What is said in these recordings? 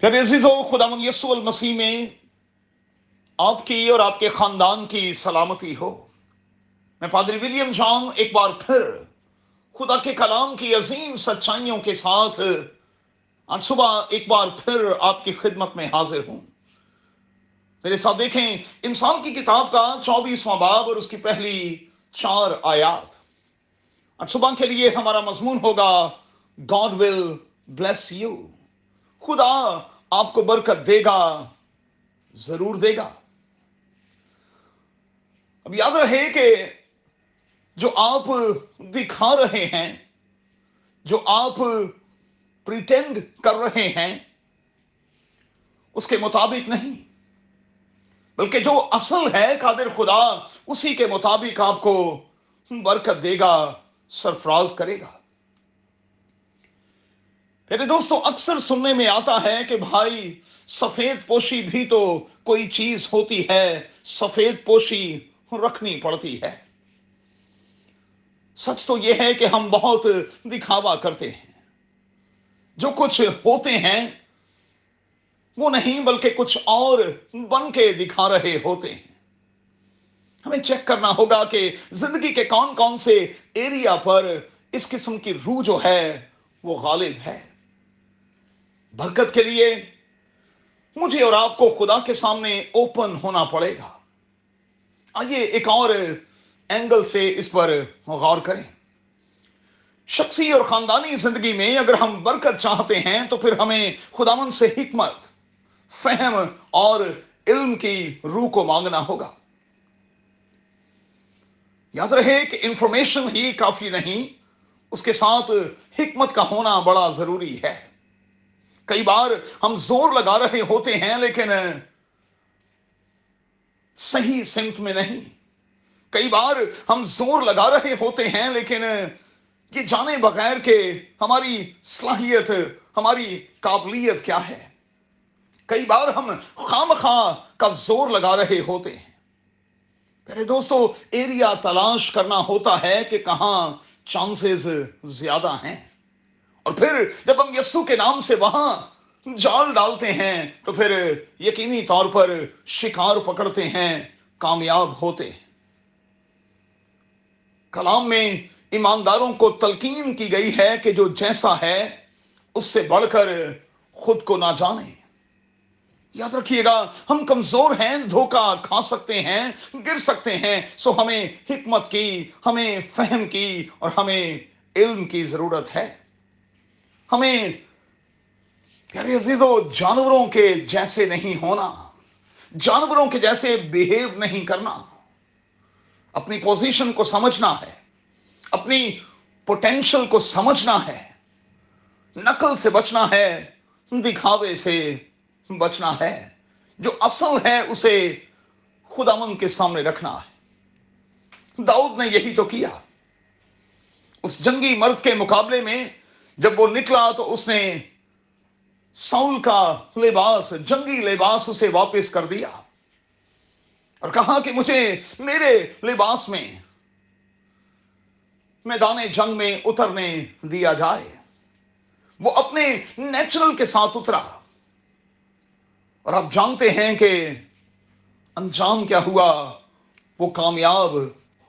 پھر عزیزو خدا یسو المسیح میں آپ کی اور آپ کے خاندان کی سلامتی ہو۔ میں پادری ولیم جان، ایک بار پھر خدا کے کلام کی عظیم سچائیوں کے ساتھ آج صبح ایک بار پھر آپ کی خدمت میں حاضر ہوں۔ میرے ساتھ دیکھیں، انسان کی کتاب کا چوبیسواں باب اور اس کی پہلی چار آیات۔ آج صبح کے لیے ہمارا مضمون ہوگا گاڈ ول بلیس یو خدا آپ کو برکت دے گا، ضرور دے گا۔ اب یاد رہے کہ جو آپ دکھا رہے ہیں، جو آپ پریٹینڈ کر رہے ہیں، اس کے مطابق نہیں، بلکہ جو اصل ہے قادر خدا، اسی کے مطابق آپ کو برکت دے گا، سرفراز کرے گا۔ میرے دوستوں اکثر سننے میں آتا ہے کہ بھائی، سفید پوشی بھی تو کوئی چیز ہوتی ہے، سفید پوشی رکھنی پڑتی ہے۔ سچ تو یہ ہے کہ ہم بہت دکھاوا کرتے ہیں۔ جو کچھ ہوتے ہیں، وہ نہیں بلکہ کچھ اور بن کے دکھا رہے ہوتے ہیں۔ ہمیں چیک کرنا ہوگا کہ زندگی کے کون کون سے ایریا پر اس قسم کی روح جو ہے، وہ غالب ہے۔ برکت کے لیے مجھے اور آپ کو خدا کے سامنے اوپن ہونا پڑے گا۔ آئیے ایک اور اینگل سے اس پر غور کریں۔ شخصی اور خاندانی زندگی میں اگر ہم برکت چاہتے ہیں تو پھر ہمیں خداون سے حکمت، فہم اور علم کی روح کو مانگنا ہوگا۔ یاد رہے کہ انفارمیشن ہی کافی نہیں، اس کے ساتھ حکمت کا ہونا بڑا ضروری ہے۔ کئی بار ہم زور لگا رہے ہوتے ہیں لیکن صحیح سمت میں نہیں۔ کئی بار ہم زور لگا رہے ہوتے ہیں لیکن یہ جانے بغیر کہ ہماری صلاحیت، ہماری قابلیت کیا ہے۔ کئی بار ہم خام خواہ کا زور لگا رہے ہوتے ہیں۔ میرے دوستو، ایریا تلاش کرنا ہوتا ہے کہ کہاں چانسز زیادہ ہیں۔ اور پھر جب ہم یسو کے نام سے وہاں جال ڈالتے ہیں، تو پھر یقینی طور پر شکار پکڑتے ہیں، کامیاب ہوتے ہیں۔ کلام میں ایمانداروں کو تلقین کی گئی ہے کہ جو جیسا ہے، اس سے بڑھ کر خود کو نہ جانے یاد رکھیے گا، ہم کمزور ہیں دھوکا کھا سکتے ہیں، گر سکتے ہیں، سو ہمیں حکمت کی، ہمیں فہم کی اور ہمیں علم کی ضرورت ہے۔ ہمیں پیارے عزیزو جانوروں کے جیسے نہیں ہونا، جانوروں کے جیسے بیہیو نہیں کرنا، اپنی پوزیشن کو سمجھنا ہے، اپنی پوٹینشل کو سمجھنا ہے، نقل سے بچنا ہے، دکھاوے سے بچنا ہے، جو اصل ہے اسے خدا من کے سامنے رکھنا ہے۔ داؤد نے یہی تو کیا۔ اس جنگی مرد کے مقابلے میں جب وہ نکلا تو اس نے سول کا لباس، جنگی لباس اسے واپس کر دیا۔ اور کہا کہ مجھے میرے لباس میں میدان جنگ میں اترنے دیا جائے۔ وہ اپنے نیچرل کے ساتھ اترا۔ اور آپ جانتے ہیں کہ انجام کیا ہوا؟ وہ کامیاب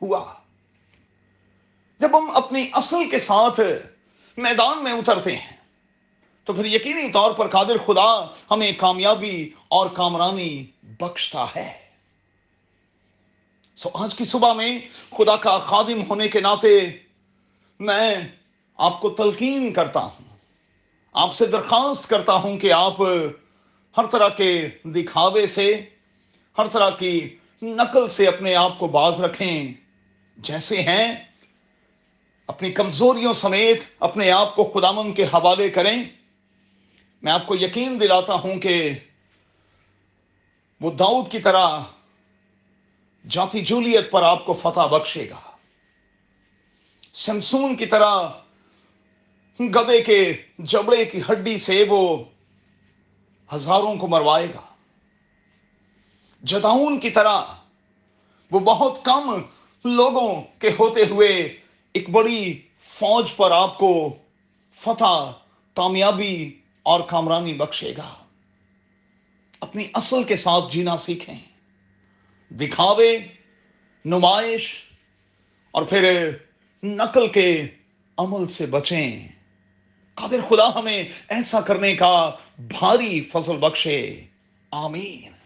ہوا۔ جب ہم اپنی اصل کے ساتھ میدان میں اترتے ہیں۔ تو پھر یقینی طور پر قادر خدا ہمیں کامیابی اور کامرانی بخشتا ہے۔ سو آج کی صبح میں خدا کا خادم ہونے کے ناطے میں آپ کو تلقین کرتا ہوں۔ آپ سے درخواست کرتا ہوں کہ آپ ہر طرح کے دکھاوے سے، ہر طرح کی نقل سے اپنے آپ کو باز رکھیں۔ جیسے ہیں اپنی کمزوریوں سمیت اپنے آپ کو خدامن کے حوالے کریں۔ میں آپ کو یقین دلاتا ہوں کہ وہ داؤد کی طرح جاتی جولیت پر آپ کو فتح بخشے گا۔ سمسون کی طرح گدے کے جبڑے کی ہڈی سے وہ ہزاروں کو مروائے گا۔ جداؤن کی طرح وہ بہت کم لوگوں کے ہوتے ہوئے ایک بڑی فوج پر آپ کو فتح، کامیابی اور کامرانی بخشے گا۔ اپنی اصل کے ساتھ جینا سیکھیں۔ دکھاوے، نمائش اور پھر نقل کے عمل سے بچیں۔ قادر خدا ہمیں ایسا کرنے کا بھاری فضل بخشے۔ آمین۔